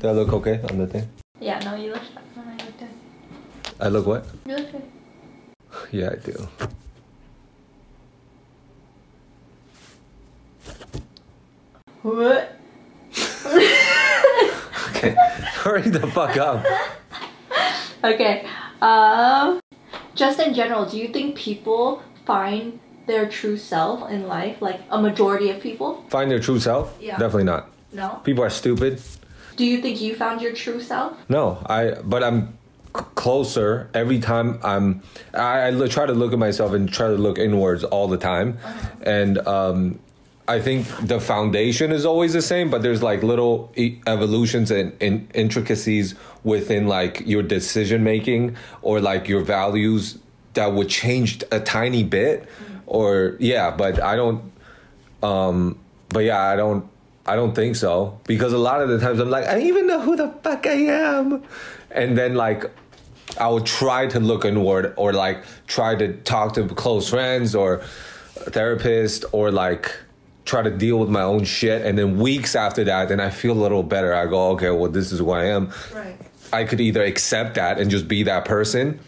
Do I look okay on the thing? Yeah, no, you look no, you look good. I look what? You look good. Yeah, I do. What? Okay, hurry the fuck up. Okay. Um, just in general, do you think people find their true self in life? Like a majority of people? Find their true self? Yeah. Definitely not. No. People are stupid. Do you think you found your true self? No, I. But I'm closer every time I'm. I, I try to look at myself and try to look inwards all the time, and um, I think the foundation is always the same, but there's like little evolutions and, and intricacies within like your decision making or like your values that would change a tiny bit, or yeah. But I don't. Um, but yeah, I don't. I don't think so because a lot of the times I'm like, I don't even know who the fuck I am, and then like I would try to look inward or like try to talk to close friends or a therapist or like try to deal with my own shit, and then weeks after that, then I feel a little better. I go, okay, well, this is who I am. Right. I could either accept that and just be that person,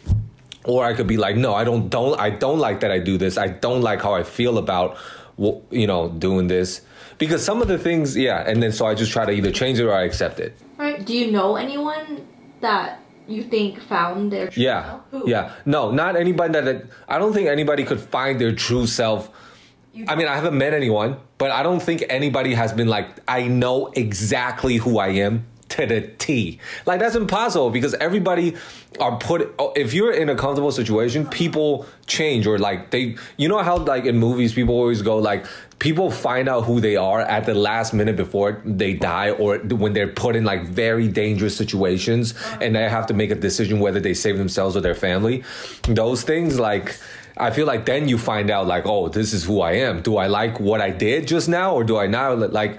or I could be like, no, I don't, don't, I don't like that I do this. I don't like how I feel about, you know, doing this because some of the things, yeah. And then so I just try to either change it or I accept it. Right. Do you know anyone that you think found their true Yeah, yeah. No, not anybody that, that I don't think anybody could find their true self. I mean, I haven't met anyone, but I don't think anybody has been like, I know exactly who I am to the T. Like that's impossible because everybody are put. oh, If you're in a comfortable situation, people change or like they. You know how like in movies people always go like people find out who they are at the last minute before they die or when they're put in like very dangerous situations and they have to make a decision whether they save themselves or their family. Those things like. I feel like then you find out like, oh, this is who I am. Do I like what I did just now, or do I not like?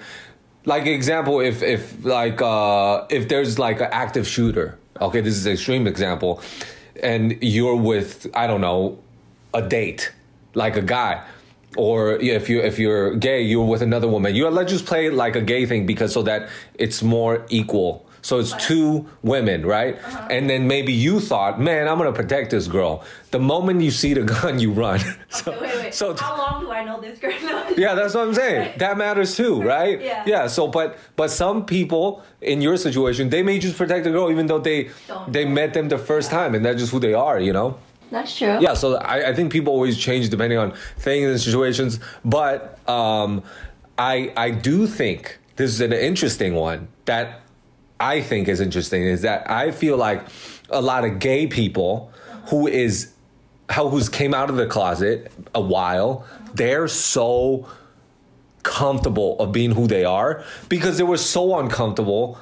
Like example, if if like uh, if there's like an active shooter, okay, this is an extreme example, and you're with I don't know a date, like a guy, or if you if you're gay, you're with another woman. You let's just play like a gay thing because so that it's more equal. So it's two women, right? And then maybe you thought, man, I'm gonna protect this girl. The moment you see the gun, you run. so, Wait, wait, wait. so How long do I know this girl? Yeah, that's what I'm saying. That matters too, right? Yeah. Yeah. So, but but some people in your situation, they may just protect the girl even though they Don't they know. met them the first time, and that's just who they are, you know. That's true. Yeah. So I, I think people always change depending on things and situations, but um, I I do think this is an interesting one that I think is interesting is that I feel like a lot of gay people who is how who's came out of the closet a while, they're so comfortable of being who they are because they were so uncomfortable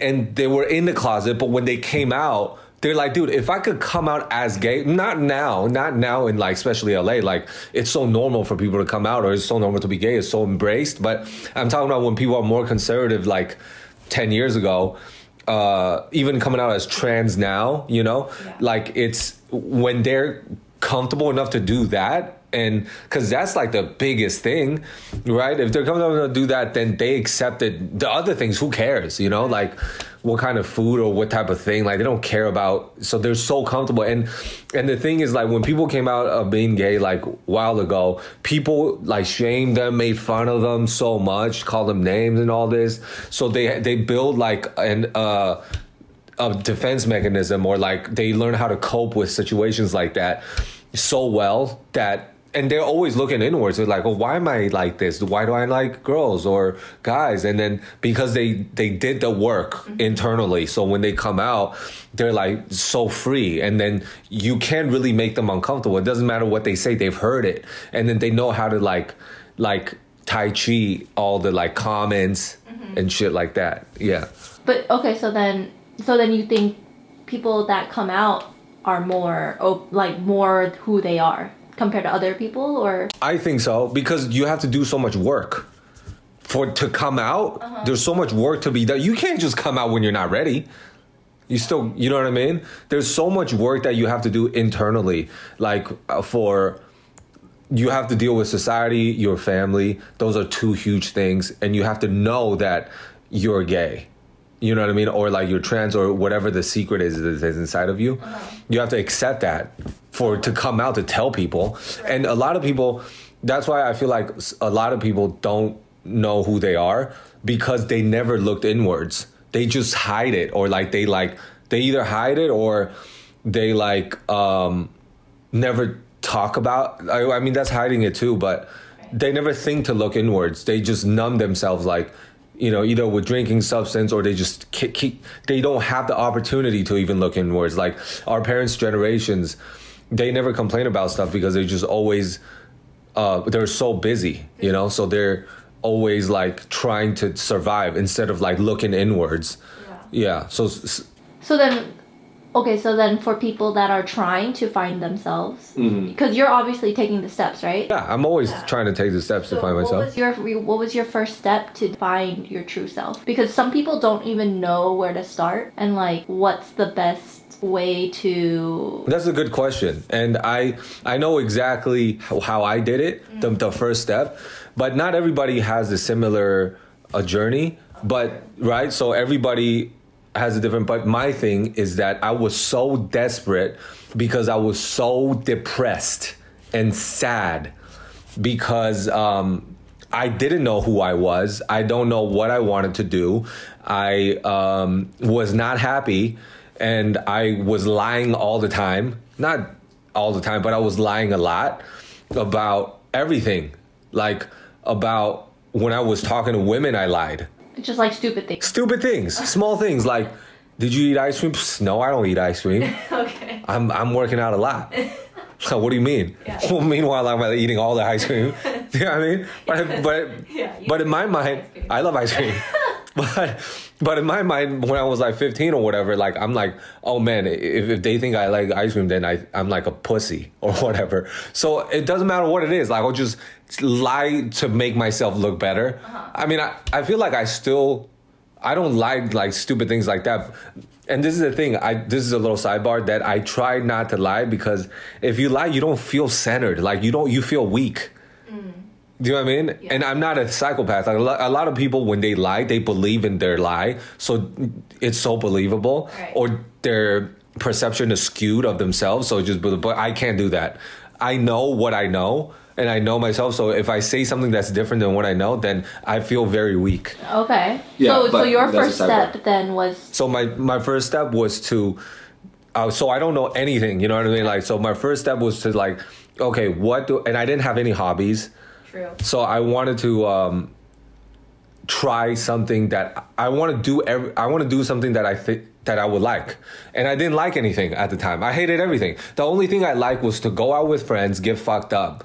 and they were in the closet but when they came out they're like dude if i could come out as gay not now not now in like especially la like it's so normal for people to come out or it's so normal to be gay it's so embraced but i'm talking about when people are more conservative like 10 years ago uh even coming out as trans now you know Yeah. like it's when they're comfortable enough to do that and because that's like the biggest thing right? If they're comfortable enough to do that then they accepted the other things who cares you know? Like what kind of food or what type of thing like they don't care about so they're so comfortable. And and the thing is like when people came out of being gay like a while ago people like shamed them made fun of them so much called them names and all this. So they they build like an uh a defense mechanism or like they learn how to cope with situations like that so well that and they're always looking inwards. They're like "Oh, why am i like this? Why do i like girls or guys? And then because they they did the work mm-hmm. internally. So when they come out they're like so free. And then you can't really make them uncomfortable. It doesn't matter what they say. They've heard it. And then they know how to like like tai chi all the like comments mm-hmm. and shit like that. Yeah. But okay, so then so then you think people that come out are more op- like more who they are compared to other people or I think so because you have to do so much work for to come out. There's so much work to be done. You can't just come out when you're not ready. You still, you know what I mean? There's so much work that you have to do internally, like uh, for you have to deal with society, your family. Those are two huge things, and you have to know that you're gay. You know what I mean, or like you're trans or whatever the secret is that's inside of you, you have to accept that for to come out to tell people. And a lot of people, that's why I feel like a lot of people don't know who they are because they never looked inwards. They just hide it, or like they like they either hide it or they like um never talk about I, I mean that's hiding it too but they never think to look inwards. They just numb themselves like you know either with drinking substance or they just ki- ki- they don't have the opportunity to even look inwards. Like our parents generations they never complain about stuff because they just always uh they're so busy you know? So they're always like trying to survive instead of like looking inwards. Yeah. So So then, okay, so then for people that are trying to find themselves, mm-hmm. because you're obviously taking the steps, right? yeah i'm always trying to take the steps to find what myself was your what was your first step to find your true self? Because some people don't even know where to start and like what's the best way to That's a good question, and I I know exactly how, how I did it, the, mm. the first step, but not everybody has a similar a journey. But right, so everybody has a different. But my thing is that I was so desperate because I was so depressed and sad because um, I didn't know who I was. I don't know what I wanted to do. I um, was not happy, and I was lying all the time. Not all the time, but I was lying a lot about everything. Like about when I was talking to women, I lied. Just like stupid things. Stupid things, small things like, "Did you eat ice cream?" Psst, no, I don't eat ice cream. okay. I'm I'm working out a lot. So what do you mean? Yeah. Well, meanwhile, I'm eating all the ice cream. you know what I mean? But but Yeah, but in my mind. I love ice cream. but but in my mind, when I was like 15 or whatever, like I'm like, oh man, if, if they think I like ice cream, then I I'm like a pussy or whatever. So it doesn't matter what it is. Like I'll just lie to make myself look better. Uh-huh. I mean, I, I feel like I still I don't like like stupid things like that. And this is the thing. I this is a little sidebar that I try not to lie because if you lie, you don't feel centered. Like you don't you feel weak. Do you know what I mean? And I'm not a psychopath. Like a lot, of people, when they lie, they believe in their lie, so it's so believable, Right. or their perception is skewed of themselves. So it just, but but I can't do that. I know what I know, and I know myself. So if I say something that's different than what I know, then I feel very weak. Okay. Yeah, so so your first step then was So my my first step was to, uh, so I don't know anything. You know what I mean? Like, so my first step was to like, okay, what do? And I didn't have any hobbies. True. So I wanted to um, try something that I want to do. Every, I want to do something that I think that I would like, and I didn't like anything at the time. I hated everything. The only thing I liked was to go out with friends, get fucked up,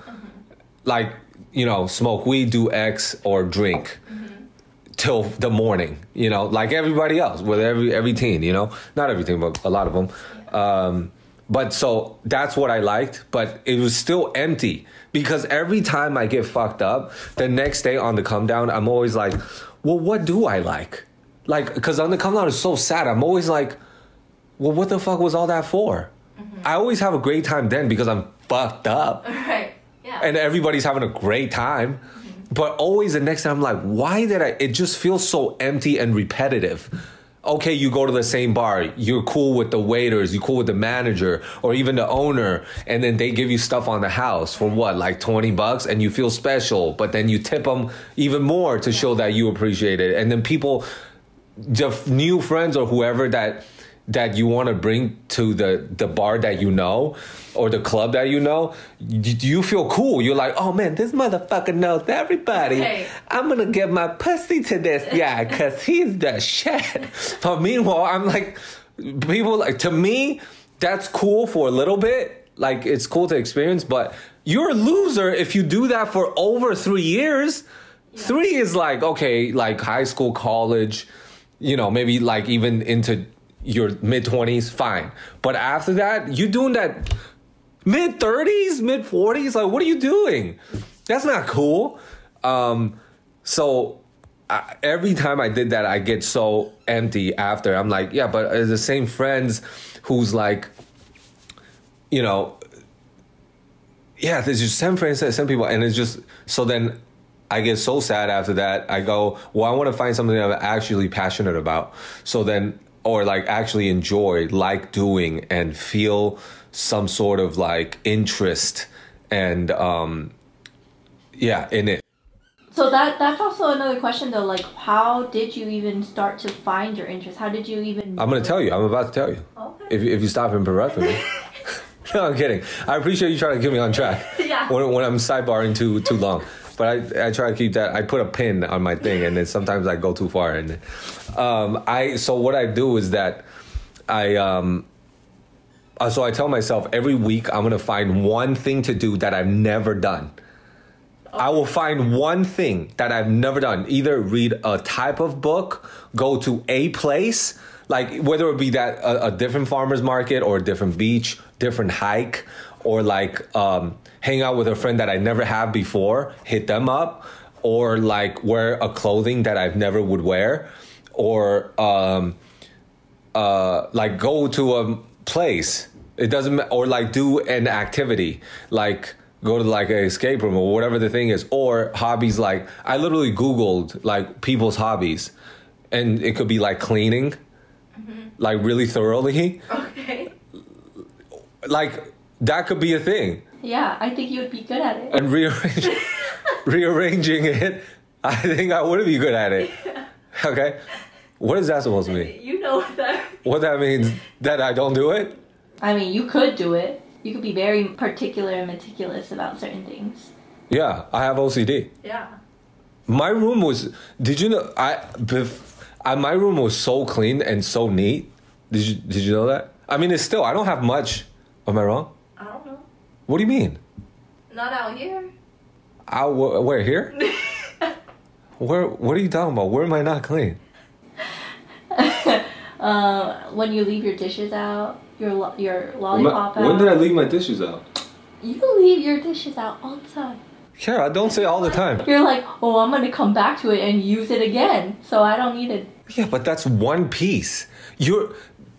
like you know, smoke weed, do X, or drink till the morning. You know, like everybody else with every every teen. You know, not everything, but a lot of them. Um, but so that's what I liked, but it was still empty because every time I get fucked up, the next day on the come down, I'm always like, well, what do I like? Like, because on the come down is so sad. I'm always like, well, what the fuck was all that for? Mm-hmm. I always have a great time then because I'm fucked up Right. Yeah. and everybody's having a great time. Mm-hmm. But always the next time, I'm like, why did I? It just feels so empty and repetitive. Okay, you go to the same bar, you're cool with the waiters, you're cool with the manager, or even the owner, and then they give you stuff on the house for what, like 20 bucks, and you feel special, but then you tip them even more to show that you appreciate it. And then people, the new friends or whoever that that you want to bring to the the bar that you know or the club that you know you, you feel cool. You're like oh man this motherfucker knows everybody. Right. i'm gonna give my pussy to this guy because he's the shit. But meanwhile i'm like people like to me that's cool for a little bit. Like it's cool to experience but you're a loser if you do that for over three years. Three is like okay like high school college you know maybe like even into your mid 20s fine. But after that you're doing that mid 30s mid 40s like what are you doing? That's not cool. Um so I, every time i did that i get so empty after. I'm like yeah but it's the same friends who's like you know yeah there's just some friends some people. And it's just so then I get so sad after that. I go, well, I want to find something I'm actually passionate about. So then, or like actually enjoy, like doing, and feel some sort of like interest and um, yeah, in it. So that that's also another question though. Like, how did you even start to find your interest? How did you even? I'm gonna tell you. I'm about to tell you. Okay. If if you stop interrupting me. no, I'm kidding. I appreciate you trying to get me on track. Yeah. When, when I'm sidebarring too too long, but I I try to keep that. I put a pin on my thing, and then sometimes I go too far. And um, I so what I do is that I um. Uh, so I tell myself every week I'm gonna find one thing to do that I've never done. I will find one thing that I've never done. Either read a type of book, go to a place, like whether it be that a, a different farmer's market or a different beach, different hike, or like um, hang out with a friend that I never have before, hit them up, or like wear a clothing that I've never would wear, or um, uh, like go to a place. It doesn't, or like do an activity, like go to like an escape room or whatever the thing is, or hobbies. Like I literally Googled like people's hobbies, and it could be like cleaning, like really thoroughly. Okay. Like that could be a thing, Yeah, I think you would be good at it. and rearrange, rearranging it. I think I would be good at it. Okay, what is that supposed to mean? You know what that. What that means that I don't do it? I mean, you could do it. You could be very particular and meticulous about certain things. Yeah, I have OCD. Yeah. My room was. Did you know? I, bef, I my room was so clean and so neat. Did you Did you know that? I mean, it's still. I don't have much. Am I wrong? I don't know. What do you mean? Not out here. I wh- where here? Where? What are you talking about? Where am I not clean? Uh, when you leave your dishes out, your lo- your lollipop out. When did I leave my dishes out? You leave your dishes out all the time. Yeah, I don't say all the time. You're like, oh, I'm gonna come back to it and use it again, so I don't need it. Yeah, but that's one piece. You're.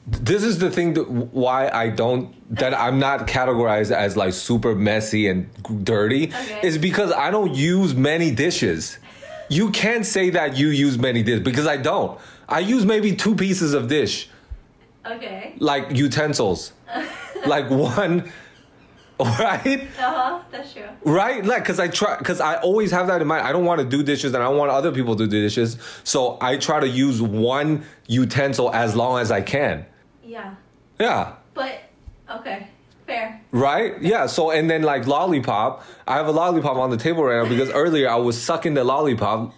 This is the thing that why I don't that I'm not categorized as like super messy and dirty Okay. is because I don't use many dishes. You can't say that you use many dishes because I don't. I use maybe two pieces of dish, Okay. like utensils, like one, right? Uh huh. That's true. Right? Like, cause I try, cause I always have that in mind. I don't want to do dishes and I don't want other people to do dishes. So I try to use one utensil as long as I can. Yeah. Yeah. But okay. Fair. Right? Yeah. So, and then like lollipop, I have a lollipop on the table right now because earlier I was sucking the lollipop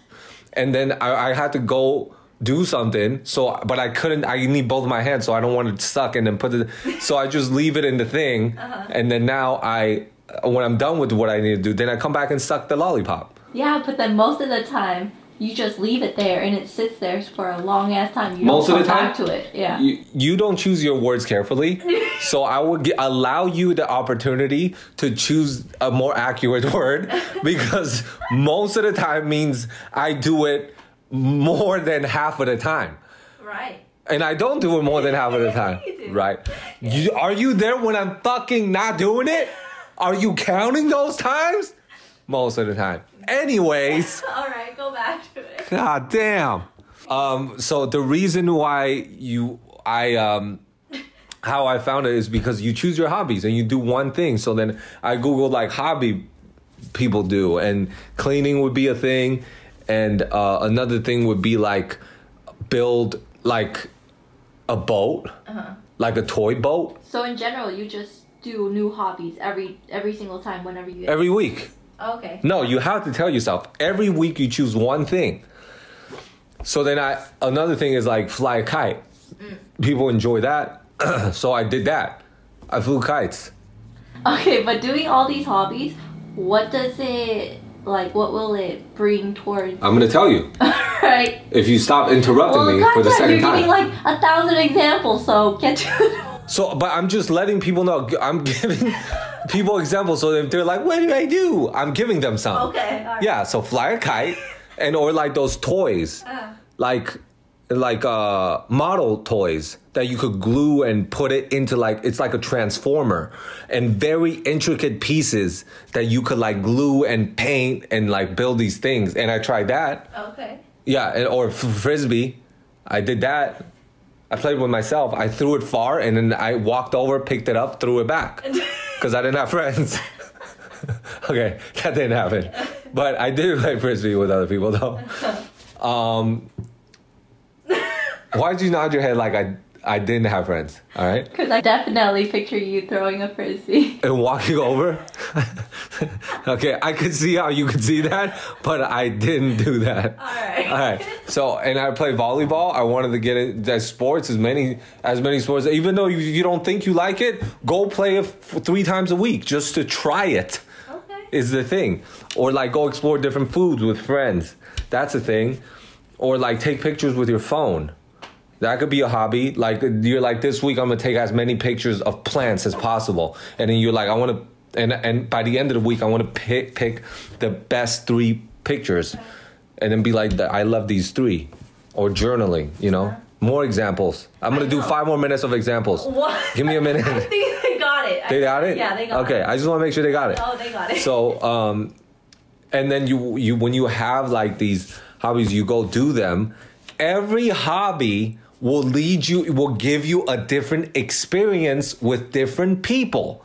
and then I, I had to go do something. So, but I couldn't, I need both my hands. So I don't want to suck and then put it, so I just leave it in the thing. Uh-huh. And then now I, when I'm done with what I need to do, then I come back and suck the lollipop. Yeah, but then most of the time you just leave it there and it sits there for a long ass time. You Most don't of the time? back to it. Yeah. you, you don't choose your words carefully so i would gi- allow you the opportunity to choose a more accurate word because most of the time means i do it more than half of the time. Right. and i don't do it more than half of the time. Right. You, are you there when i'm fucking not doing it? Are you counting those times? Most of the time. Anyways. All right, go back to it. God damn. Um, so the reason why you I um how I found it is because you choose your hobbies and you do one thing. So then I googled like hobby people do. And cleaning would be a thing and uh, another thing would be like build like a boat like a toy boat So in general, you just do new hobbies every every single time whenever you. every week okay. No, you have to tell yourself every week you choose one thing. So then I another thing is like fly a kite. People enjoy that, so I did that. I flew kites. Okay, but doing all these hobbies, what does it like? What will it bring towards? I'm gonna tell you right. if you stop interrupting Well, me for the gotcha, second you're time. giving like a thousand examples, so get to. so, but I'm just letting people know. I'm giving people examples, so if they're like, "What did I do?" I'm giving them some. okay. All right. Yeah, so fly a kite, and or like those toys. Uh, like like uh model toys that you could glue and put it into like it's like a transformer and very intricate pieces that you could like glue and paint and like build these things. And i tried that. Okay. yeah and, or f- frisbee. I did that. I played with myself. I threw it far and then i walked over picked it up threw it back because i didn't have friends. Okay that didn't happen. But i did play frisbee with other people though. Um why did you nod your head like i i didn't have friends all right Because I definitely picture you throwing a frisbee. and walking over. okay, I could see how you could see that, but I didn't do that. Alright. All right. So, and I play volleyball. I wanted to get into sports as many as many sports. Even though you, you don't think you like it, go play it f- three times a week just to try it. Okay. Is the thing, or like go explore different foods with friends. That's a thing, or like take pictures with your phone. That could be a hobby. Like you're like this week, I'm gonna take as many pictures of plants as possible, and then you're like, I want to, and and by the end of the week, I want to pick pick the best three pictures, and then be like, I love these three, or journaling. You know, more examples. I'm gonna do five more minutes of examples. What? Give me a minute. I think they got it. They got it. Yeah, they got okay, it. Okay I just want to make sure they got it. Oh, they got it. So, um, and then you you when you have like these hobbies, you go do them. Every hobby will lead you, will give you a different experience with different people.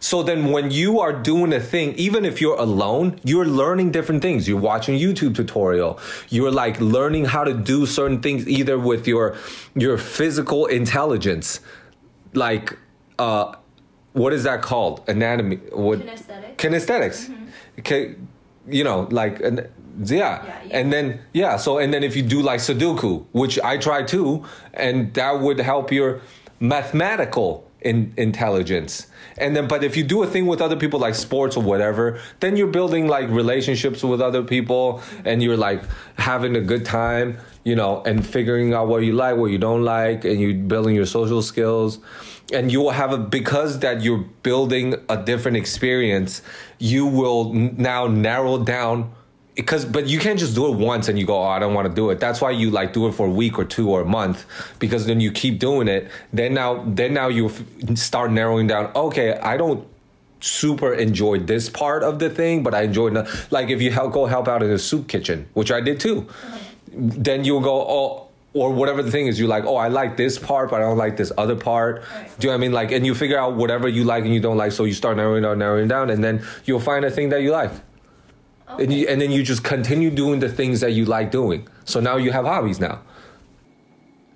So then when you are doing a thing, even if you're alone, you're learning different things. You're watching YouTube tutorial. You're like learning how to do certain things either with your your physical intelligence. Like uh what is that called? Anatomy. What Kinesthetic. kinesthetics. Okay, you know, like an- yeah. Yeah, yeah. And then yeah, so and then if you do like Sudoku, which I try too, and that would help your mathematical in, intelligence. And then but if you do a thing with other people like sports or whatever, then you're building like relationships with other people and you're like having a good time, you know, and figuring out what you like, what you don't like, and you're building your social skills and you will have a because that you're building a different experience you will now narrow down because but you can't just do it once and you go oh i don't want to do it. That's why you like do it for a week or two or a month because then you keep doing it. Then now then now you start narrowing down okay i don't super enjoy this part of the thing but i enjoy like if you help go help out in a soup kitchen which i did too then you'll go oh or whatever the thing is you like oh i like this part but i don't like this other part. Right. do you know what i mean? Like and you figure out whatever you like and you don't like so you start narrowing down narrowing down and then you'll find a thing that you like and, you, and then you just continue doing the things that you like doing so now you have hobbies now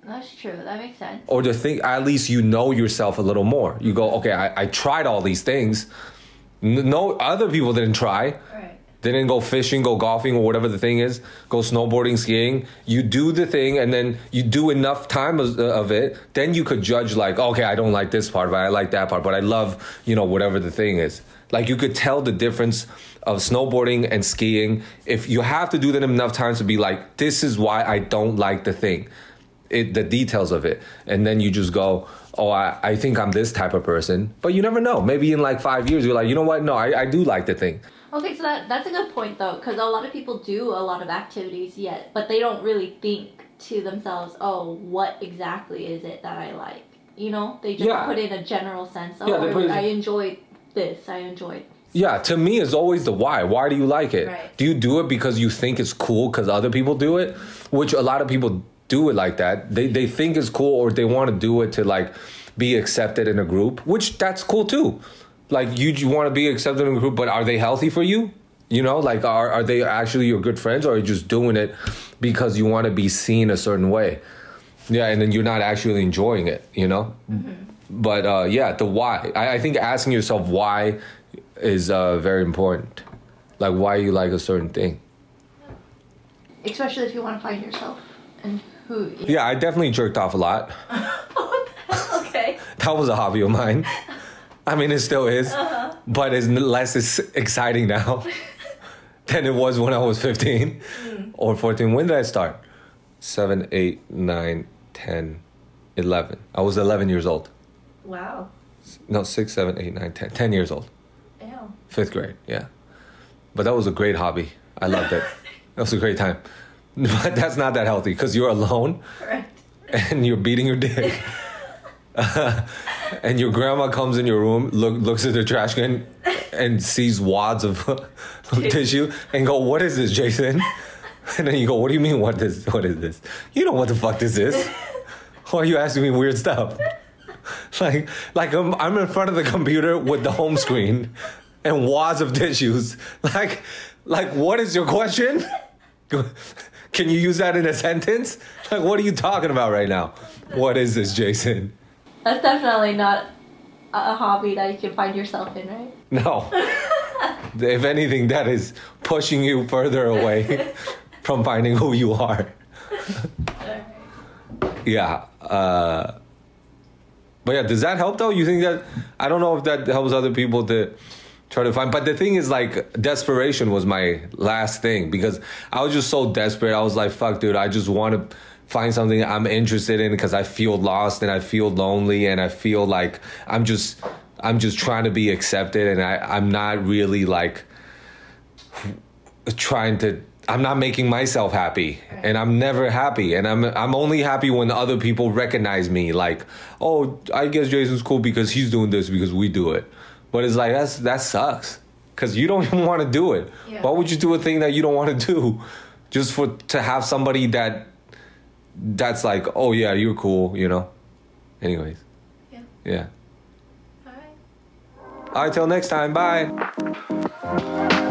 That's true. That makes sense. or the thing at least you know yourself a little more you go okay i, I tried all these things no other people didn't try Right. Didn't go fishing, go golfing, or whatever the thing is, go snowboarding, skiing. You do the thing, and then you do enough time of, uh, of it. Then you could judge, like, okay, I don't like this part, but I like that part, but I love, you know, whatever the thing is. Like you could tell the difference of snowboarding and skiing if you have to do that enough times to be like, this is why I don't like the thing, it the details of it, and then you just go. Oh, I, I think I'm this type of person, but you never know. Maybe in like five years, you're like, you know what? No, I, I do like the thing. Okay, so that that's a good point though, because a lot of people do a lot of activities yet, but they don't really think to themselves, "Oh, what exactly is it that I like?" You know, they just Yeah. put in a general sense. Oh, Yeah, put I enjoy this. I enjoy. Yeah, to me, it's always the why. Why do you like it? Right. Do you do it because you think it's cool because other people do it? Which a lot of people do it like that. They they think it's cool or they want to do it to like be accepted in a group, which that's cool too. Like you, you want to be accepted in a group, but are they healthy for you? You know, like are are they actually your good friends, or are you just doing it because you want to be seen a certain way? Yeah, and then you're not actually enjoying it. You know. But uh, yeah, the why. I, I think asking yourself why is uh, very important. Like why you like a certain thing. Especially if you want to find yourself and who. Yeah, I definitely jerked off a lot. okay. That was a hobby of mine. I mean, it still is, uh-huh. but it's less it's exciting now than it was when I was 15 hmm. or 14. When did I start? 7, 8, 9, 10, 11. I was 11 years old. Wow. No, 6, 7, 8, 9, 10. 10 years old. Ew. Fifth grade, yeah. But that was a great hobby. I loved it. That was a great time. But that's not that healthy because you're alone Correct. and you're beating your dick. And your grandma comes in your room, look, looks at the trash can, and sees wads of, tissue, and go, "What is this, Jason?" And then you go, "What do you mean? What is what is this? You know what the fuck this is? Why are you asking me weird stuff?" Like, like I'm, I'm in front of the computer with the home screen and wads of tissues. Like, like what is your question? Can you use that in a sentence? Like, what are you talking about right now? What is this, Jason? That's definitely not a hobby that you can find yourself in, right? No. if anything, that is pushing you further away from finding who you are. Yeah. Uh, but yeah, does that help though? You think that? I don't know if that helps other people to try to find. But the thing is, like, desperation was my last thing because I was just so desperate. I was like, fuck, dude, I just want to find something I'm interested in because I feel lost and I feel lonely and I feel like I'm just. I'm just trying to be accepted, and I, I'm not really like trying to I'm not making myself happy and I'm never happy and I'm I'm only happy when other people recognize me like oh I guess Jason's cool because he's doing this because we do it but it's like that's that sucks cuz you don't even want to do it Yeah. why would you do a thing that you don't want to do just for to have somebody that that's like oh yeah you're cool you know? Anyways. Yeah. yeah. All right. all right till next time. Bye